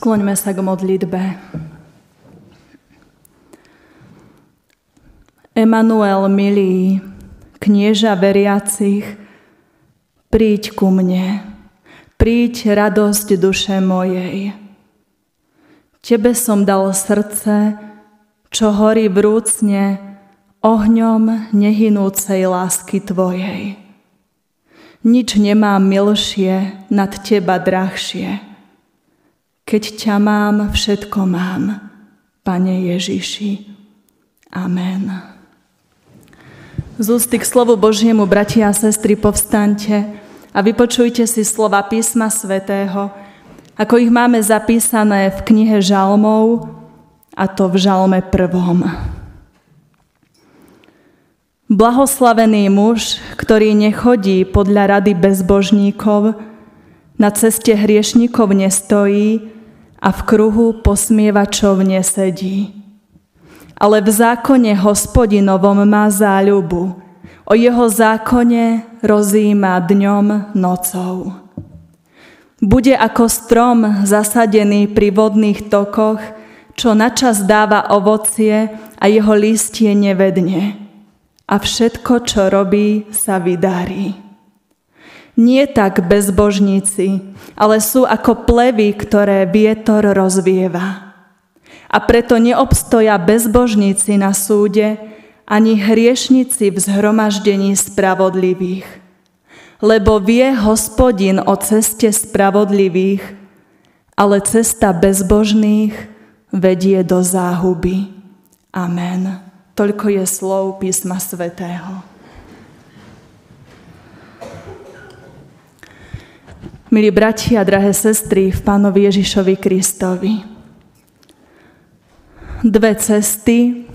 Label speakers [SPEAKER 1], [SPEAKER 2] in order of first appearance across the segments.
[SPEAKER 1] Skloňme sa k modlitbe. Emanuel, milý, knieža veriacich, príď ku mne, príď radosť duše mojej. Tebe som dal srdce, čo horí vrúcne ohňom nehynúcej lásky Tvojej. Nič nemám milšie, nad Teba drahšie. Keď ťa mám, všetko mám, Pane Ježiši. Amen. Z ústy k slovu Božiemu, bratia a sestry, povstaňte a vypočujte si slova písma svätého, ako ich máme zapísané v knihe Žalmov, a to v Žalme prvom. Blahoslavený muž, ktorý nechodí podľa rady bezbožníkov, na ceste hriešníkov nestojí, a v kruhu posmievačov nesedí. Ale v zákone hospodinovom má záľubu, o jeho zákone rozíma dňom nocou. Bude ako strom zasadený pri vodných tokoch, čo načas dáva ovocie a jeho listie nevedne. A všetko, čo robí, sa vydarí. Nie tak bezbožníci, ale sú ako plevy, ktoré vietor rozvieva. A preto neobstoja bezbožníci na súde, ani hriešnici v zhromaždení spravodlivých. Lebo vie hospodin o ceste spravodlivých, ale cesta bezbožných vedie do záhuby. Amen. Toľko je slov písma svätého. Milí bratia drahé sestry v Pánovi Ježišovi Kristovi. Dve cesty,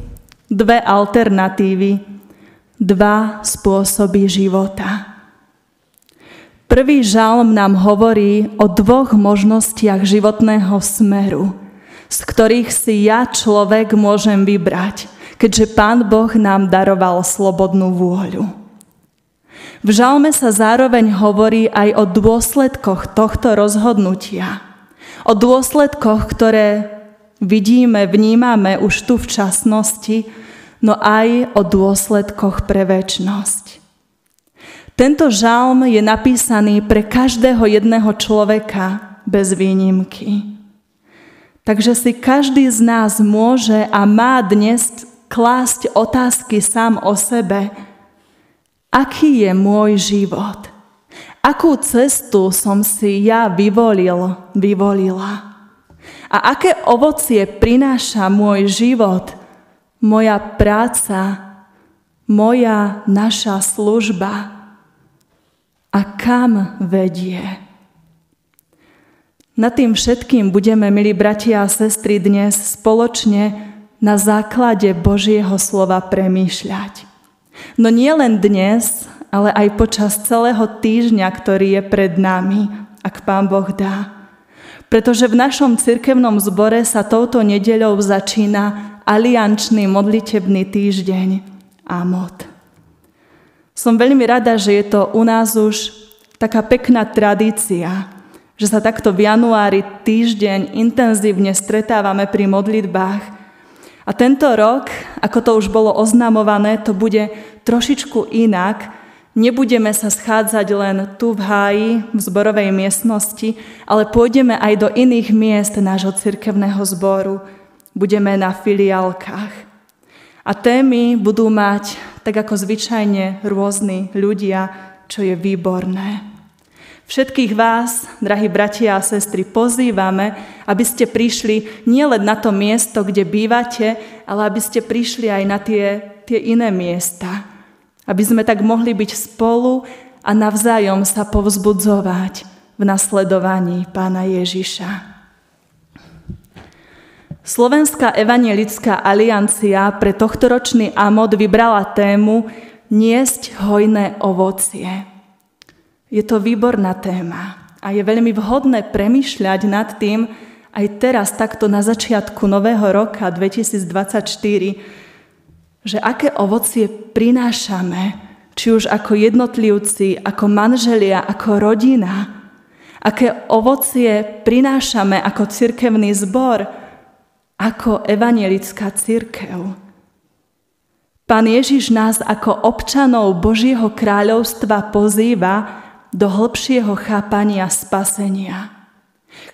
[SPEAKER 1] dve alternatívy, dva spôsoby života. Prvý žalm nám hovorí o dvoch možnostiach životného smeru, z ktorých si ja, človek, môžem vybrať, keďže Pán Boh nám daroval slobodnú vôľu. V žalme sa zároveň hovorí aj o dôsledkoch tohto rozhodnutia. O dôsledkoch, ktoré vidíme, vnímame už tu v časnosti, no aj o dôsledkoch pre väčnosť. Tento žalm je napísaný pre každého jedného človeka bez výnimky. Takže si každý z nás môže a má dnes klásť otázky sám o sebe, aký je môj život. Akú cestu som si ja vyvolil, vyvolila. A aké ovocie prináša môj život, moja práca, moja naša služba a kam vedie. Nad tým všetkým budeme, milí bratia a sestry, dnes spoločne na základe Božieho slova premýšľať. No nie len dnes, ale aj počas celého týždňa, ktorý je pred nami, ak Pán Boh dá. Pretože v našom cirkevnom zbore sa touto nedeľou začína aliančný modlitebný týždeň Amot. Som veľmi rada, že je to u nás už taká pekná tradícia, že sa takto v januári týždeň intenzívne stretávame pri modlitbách a tento rok, ako to už bolo oznamované, to bude trošičku inak. Nebudeme sa schádzať len tu v háji, v zborovej miestnosti, ale pôjdeme aj do iných miest nášho cirkevného zboru. Budeme na filiálkach. A témy budú mať, tak ako zvyčajne, rôzni ľudia, čo je výborné. Všetkých vás, drahí bratia a sestry, pozývame, aby ste prišli nielen na to miesto, kde bývate, ale aby ste prišli aj na tie, tie iné miesta. Aby sme tak mohli byť spolu a navzájom sa povzbudzovať v nasledovaní pána Ježiša. Slovenská evanielická aliancia pre tohtoročný AMOD vybrala tému Niesť hojné ovocie. Je to výborná téma a je veľmi vhodné premyšľať nad tým aj teraz, takto na začiatku nového roka 2024, že aké ovocie prinášame, či už ako jednotlivci, ako manželia, ako rodina. Aké ovocie prinášame ako cirkevný zbor, ako evanielická cirkev. Pán Ježiš nás ako občanov Božieho kráľovstva pozýva do hĺbšieho chápania spasenia.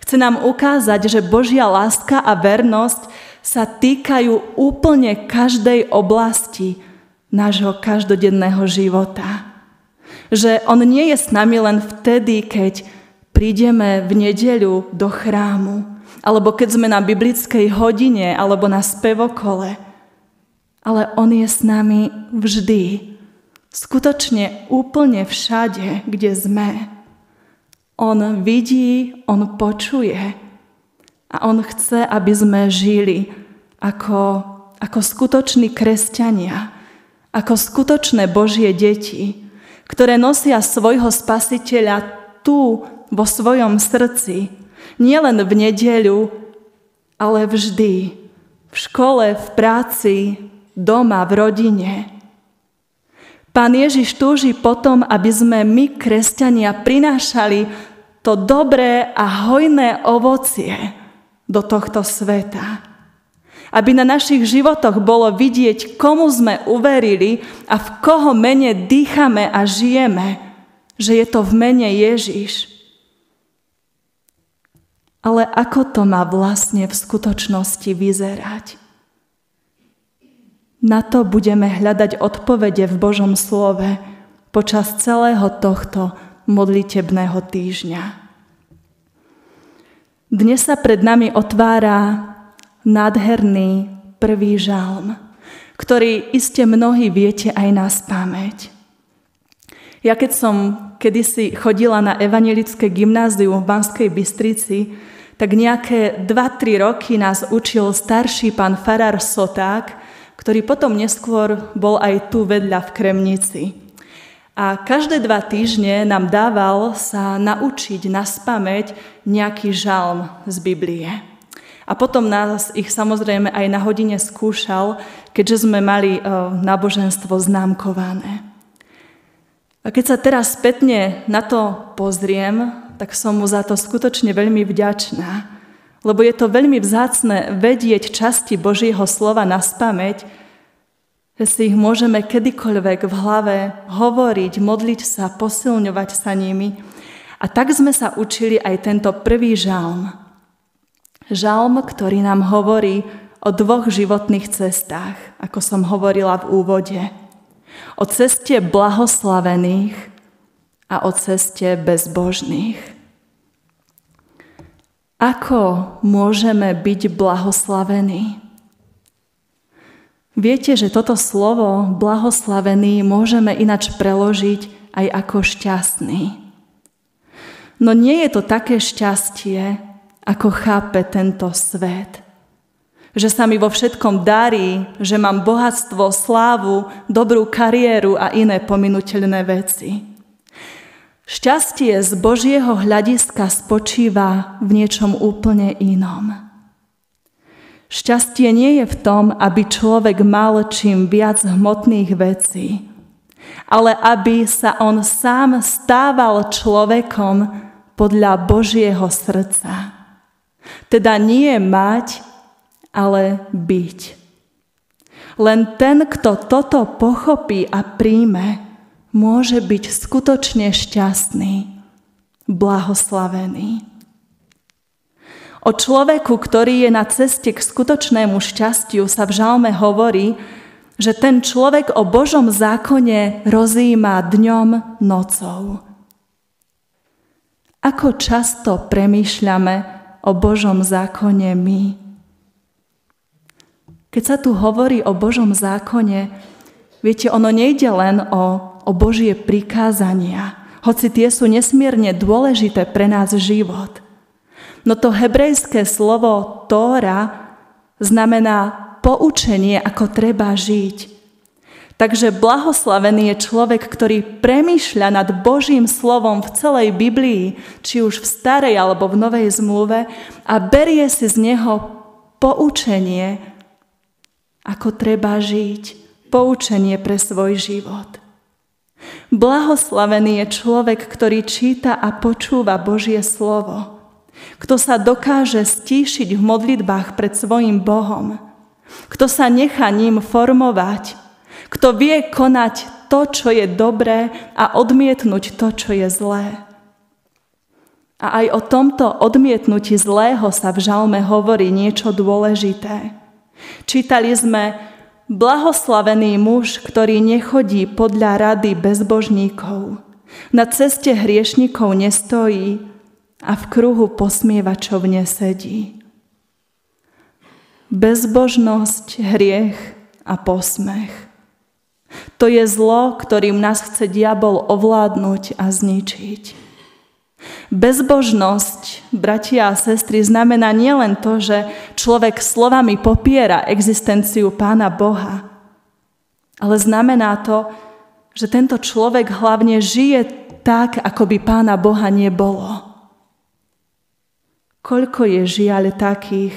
[SPEAKER 1] Chce nám ukázať, že Božia láska a vernosť sa týkajú úplne každej oblasti nášho každodenného života. Že On nie je s nami len vtedy, keď prídeme v nedeľu do chrámu, alebo keď sme na biblickej hodine, alebo na spevokole – ale On je s nami vždy. Skutočne úplne všade, kde sme. On vidí, On počuje a On chce, aby sme žili ako, ako skutoční kresťania, ako skutočné Božie deti, ktoré nosia svojho spasiteľa tu vo svojom srdci, nielen v nedeľu, ale vždy, v škole, v práci, doma, v rodine. Pán Ježiš túži potom, aby sme my, kresťania, prinášali to dobré a hojné ovocie do tohto sveta. Aby na našich životoch bolo vidieť, komu sme uverili a v koho mene dýchame a žijeme, že je to v mene Ježiš. Ale ako to má vlastne v skutočnosti vyzerať? Na to budeme hľadať odpovede v Božom slove počas celého tohto modlitebného týždňa. Dnes sa pred nami otvára nádherný prvý žalm, ktorý iste mnohí viete aj na pamäť. Ja keď som kedysi chodila na evanelické gymnázium v Banskej Bystrici, tak nejaké 2-3 roky nás učil starší pán Farar Soták, ktorý potom neskôr bol aj tu vedľa v Kremnici. A každé dva týždne nám dával sa naučiť na spameť nejaký žalm z Biblie. A potom nás ich samozrejme aj na hodine skúšal, keďže sme mali e, náboženstvo známkované. A keď sa teraz spätne na to pozriem, tak som mu za to skutočne veľmi vďačná, lebo je to veľmi vzácne vedieť časti Božieho slova na spameť, že si ich môžeme kedykoľvek v hlave hovoriť, modliť sa, posilňovať sa nimi. A tak sme sa učili aj tento prvý žalm. Žalm, ktorý nám hovorí o dvoch životných cestách, ako som hovorila v úvode. O ceste blahoslavených a o ceste bezbožných. Ako môžeme byť blahoslavení? Viete, že toto slovo blahoslavený môžeme inač preložiť aj ako šťastný. No nie je to také šťastie, ako chápe tento svet. Že sa mi vo všetkom darí, že mám bohatstvo, slávu, dobrú kariéru a iné pominuteľné veci. Šťastie z Božieho hľadiska spočíva v niečom úplne inom. Šťastie nie je v tom, aby človek mal čím viac hmotných vecí, ale aby sa on sám stával človekom podľa Božieho srdca. Teda nie mať, ale byť. Len ten, kto toto pochopí a príjme, môže byť skutočne šťastný, blahoslavený. O človeku, ktorý je na ceste k skutočnému šťastiu, sa v žalme hovorí, že ten človek o Božom zákone rozíma dňom, nocou. Ako často premýšľame o Božom zákone my? Keď sa tu hovorí o Božom zákone, viete, ono nejde len o o Božie prikázania, hoci tie sú nesmierne dôležité pre nás život. No to hebrejské slovo Tóra znamená poučenie, ako treba žiť. Takže blahoslavený je človek, ktorý premýšľa nad Božím slovom v celej Biblii, či už v starej alebo v novej zmluve a berie si z neho poučenie, ako treba žiť, poučenie pre svoj život. Blahoslavený je človek, ktorý číta a počúva Božie slovo. Kto sa dokáže stíšiť v modlitbách pred svojim Bohom. Kto sa nechá ním formovať. Kto vie konať to, čo je dobré a odmietnúť to, čo je zlé. A aj o tomto odmietnutí zlého sa v žalme hovorí niečo dôležité. Čítali sme Blahoslavený muž, ktorý nechodí podľa rady bezbožníkov, na ceste hriešnikov nestojí a v kruhu posmievačov nesedí. Bezbožnosť, hriech a posmech. To je zlo, ktorým nás chce diabol ovládnuť a zničiť. Bezbožnosť, bratia a sestry, znamená nielen to, že človek slovami popiera existenciu Pána Boha, ale znamená to, že tento človek hlavne žije tak, ako by Pána Boha nebolo. Koľko je žiaľ takých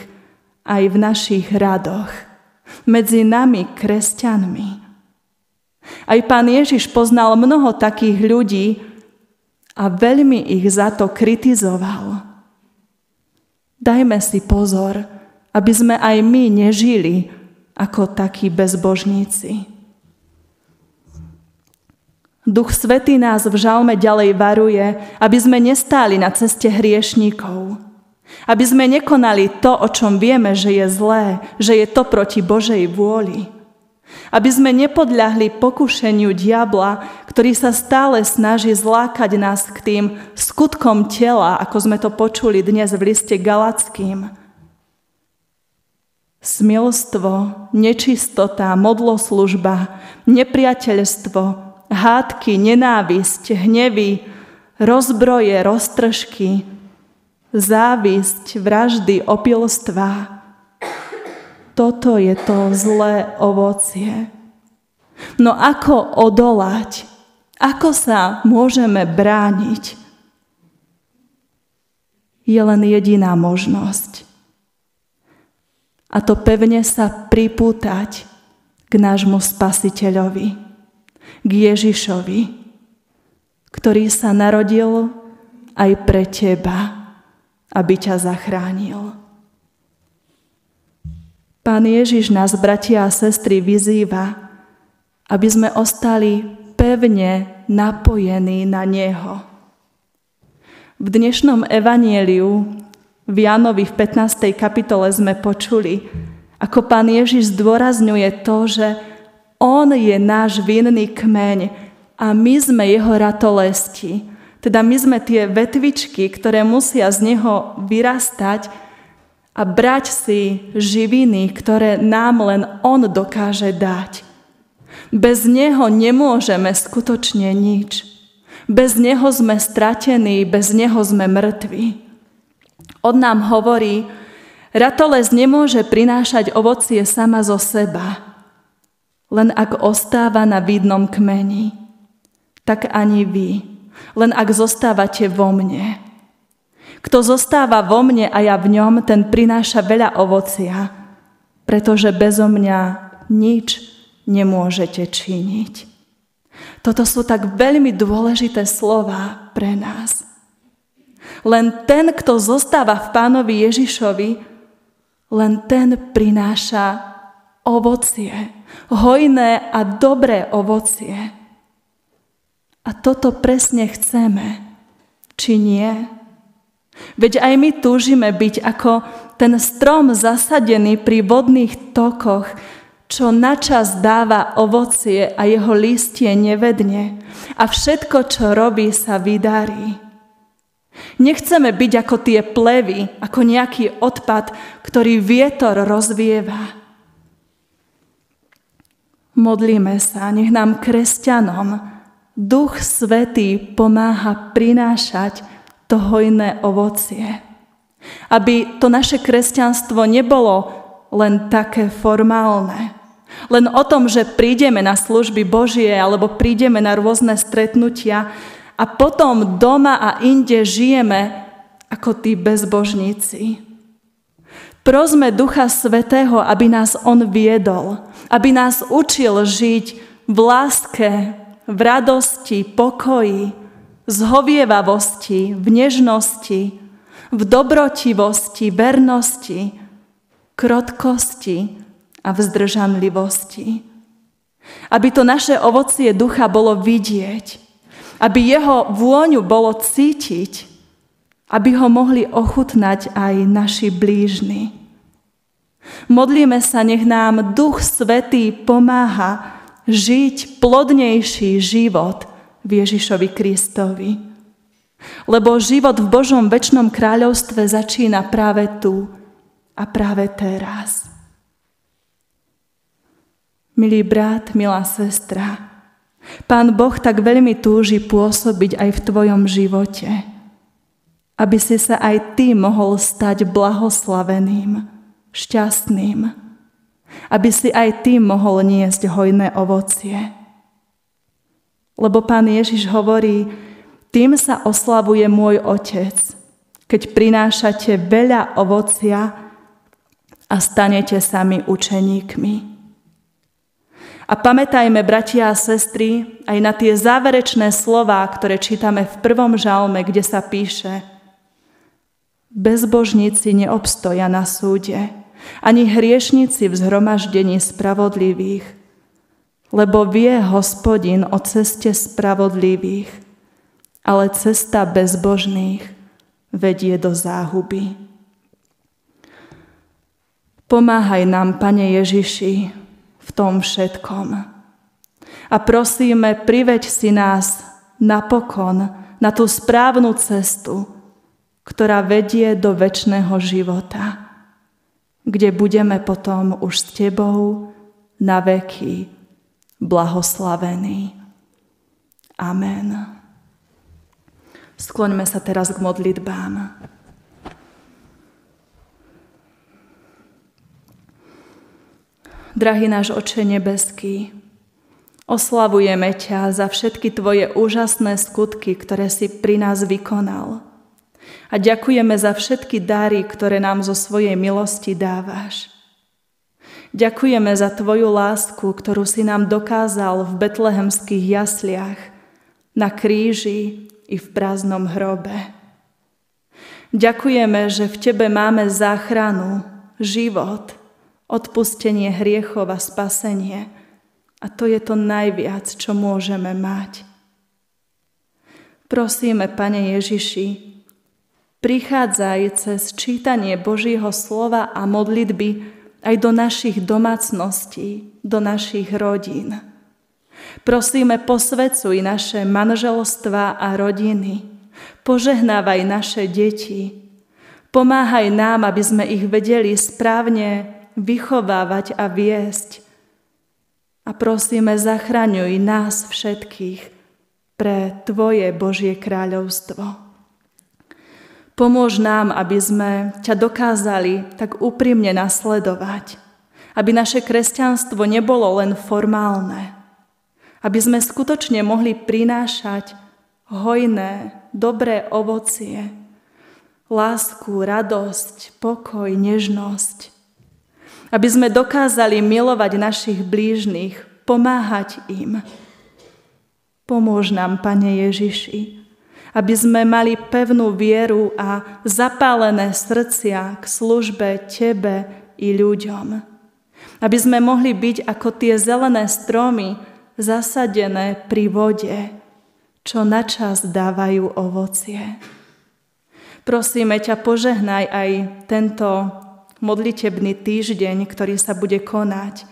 [SPEAKER 1] aj v našich radoch, medzi nami, kresťanmi. Aj pán Ježiš poznal mnoho takých ľudí, a veľmi ich za to kritizoval. Dajme si pozor, aby sme aj my nežili ako takí bezbožníci. Duch Svetý nás v žalme ďalej varuje, aby sme nestáli na ceste hriešníkov. Aby sme nekonali to, o čom vieme, že je zlé, že je to proti Božej vôli. Aby sme nepodľahli pokušeniu diabla, ktorý sa stále snaží zlákať nás k tým skutkom tela, ako sme to počuli dnes v liste Galackým. Smilstvo, nečistota, modloslužba, nepriateľstvo, hádky, nenávisť, hnevy, rozbroje, roztržky, závisť, vraždy, opilstva, toto je to zlé ovocie. No ako odolať? Ako sa môžeme brániť? Je len jediná možnosť. A to pevne sa pripútať k nášmu spasiteľovi, k Ježišovi, ktorý sa narodil aj pre teba, aby ťa zachránil. Pán Ježiš nás, bratia a sestry, vyzýva, aby sme ostali pevne napojení na Neho. V dnešnom evanieliu v Jánovi v 15. kapitole sme počuli, ako pán Ježiš zdôrazňuje to, že On je náš vinný kmeň a my sme jeho ratolesti. Teda my sme tie vetvičky, ktoré musia z neho vyrastať, a brať si živiny, ktoré nám len On dokáže dať. Bez Neho nemôžeme skutočne nič. Bez Neho sme stratení, bez Neho sme mŕtvi. On nám hovorí, ratoles nemôže prinášať ovocie sama zo seba, len ak ostáva na vidnom kmeni. Tak ani vy, len ak zostávate vo mne. Kto zostáva vo mne a ja v ňom, ten prináša veľa ovocia, pretože bezo mňa nič nemôžete činiť. Toto sú tak veľmi dôležité slova pre nás. Len ten, kto zostáva v pánovi Ježišovi, len ten prináša ovocie, hojné a dobré ovocie. A toto presne chceme, či nie? Veď aj my túžime byť ako ten strom zasadený pri vodných tokoch, čo načas dáva ovocie a jeho listie nevedne a všetko, čo robí, sa vydarí. Nechceme byť ako tie plevy, ako nejaký odpad, ktorý vietor rozvieva. Modlíme sa, nech nám kresťanom Duch Svetý pomáha prinášať to hojné ovocie. Aby to naše kresťanstvo nebolo len také formálne. Len o tom, že prídeme na služby Božie alebo prídeme na rôzne stretnutia a potom doma a inde žijeme ako tí bezbožníci. Prosme Ducha Svetého, aby nás On viedol, aby nás učil žiť v láske, v radosti, pokoji, zhovievavosti, v nežnosti, v dobrotivosti, vernosti, krotkosti a v zdržanlivosti. Aby to naše ovocie ducha bolo vidieť, aby jeho vôňu bolo cítiť, aby ho mohli ochutnať aj naši blížni. Modlíme sa, nech nám Duch Svetý pomáha žiť plodnejší život v Ježišovi Kristovi. Lebo život v Božom väčšnom kráľovstve začína práve tu a práve teraz. Milý brat, milá sestra, Pán Boh tak veľmi túži pôsobiť aj v tvojom živote, aby si sa aj ty mohol stať blahoslaveným, šťastným, aby si aj ty mohol niesť hojné ovocie. Lebo pán Ježiš hovorí, tým sa oslavuje môj Otec, keď prinášate veľa ovocia a stanete sami učeníkmi. A pamätajme, bratia a sestry, aj na tie záverečné slová, ktoré čítame v prvom žalme, kde sa píše Bezbožníci neobstoja na súde, ani hriešnici v zhromaždení spravodlivých, lebo vie hospodin o ceste spravodlivých, ale cesta bezbožných vedie do záhuby. Pomáhaj nám, Pane Ježiši, v tom všetkom. A prosíme, priveď si nás napokon na tú správnu cestu, ktorá vedie do väčšného života, kde budeme potom už s Tebou na veky blahoslavení. Amen. Skloňme sa teraz k modlitbám. Drahý náš Oče nebeský, oslavujeme ťa za všetky Tvoje úžasné skutky, ktoré si pri nás vykonal. A ďakujeme za všetky dary, ktoré nám zo svojej milosti dávaš. Ďakujeme za Tvoju lásku, ktorú si nám dokázal v betlehemských jasliach, na kríži i v prázdnom hrobe. Ďakujeme, že v Tebe máme záchranu, život – odpustenie hriechov a spasenie. A to je to najviac, čo môžeme mať. Prosíme, Pane Ježiši, prichádzaj cez čítanie Božího slova a modlitby aj do našich domácností, do našich rodín. Prosíme, posvecuj naše manželstva a rodiny. Požehnávaj naše deti. Pomáhaj nám, aby sme ich vedeli správne vychovávať a viesť. A prosíme, zachraňuj nás všetkých pre Tvoje Božie kráľovstvo. Pomôž nám, aby sme ťa dokázali tak úprimne nasledovať, aby naše kresťanstvo nebolo len formálne, aby sme skutočne mohli prinášať hojné, dobré ovocie, lásku, radosť, pokoj, nežnosť, aby sme dokázali milovať našich blížnych, pomáhať im. Pomôž nám, Pane Ježiši, aby sme mali pevnú vieru a zapálené srdcia k službe Tebe i ľuďom. Aby sme mohli byť ako tie zelené stromy zasadené pri vode, čo načas dávajú ovocie. Prosíme ťa, požehnaj aj tento modlitebný týždeň, ktorý sa bude konať.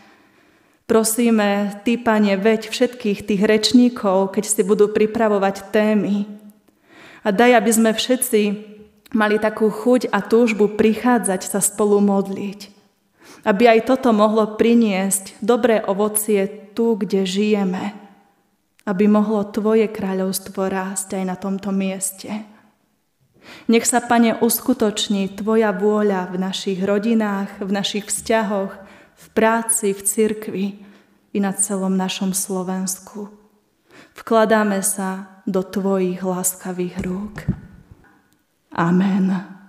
[SPEAKER 1] Prosíme, Ty, Pane, veď všetkých tých rečníkov, keď si budú pripravovať témy. A daj, aby sme všetci mali takú chuť a túžbu prichádzať sa spolu modliť. Aby aj toto mohlo priniesť dobré ovocie tu, kde žijeme. Aby mohlo Tvoje kráľovstvo rásť aj na tomto mieste. Nech sa, Pane, uskutoční Tvoja vôľa v našich rodinách, v našich vzťahoch, v práci, v cirkvi i na celom našom Slovensku. Vkladáme sa do Tvojich láskavých rúk. Amen.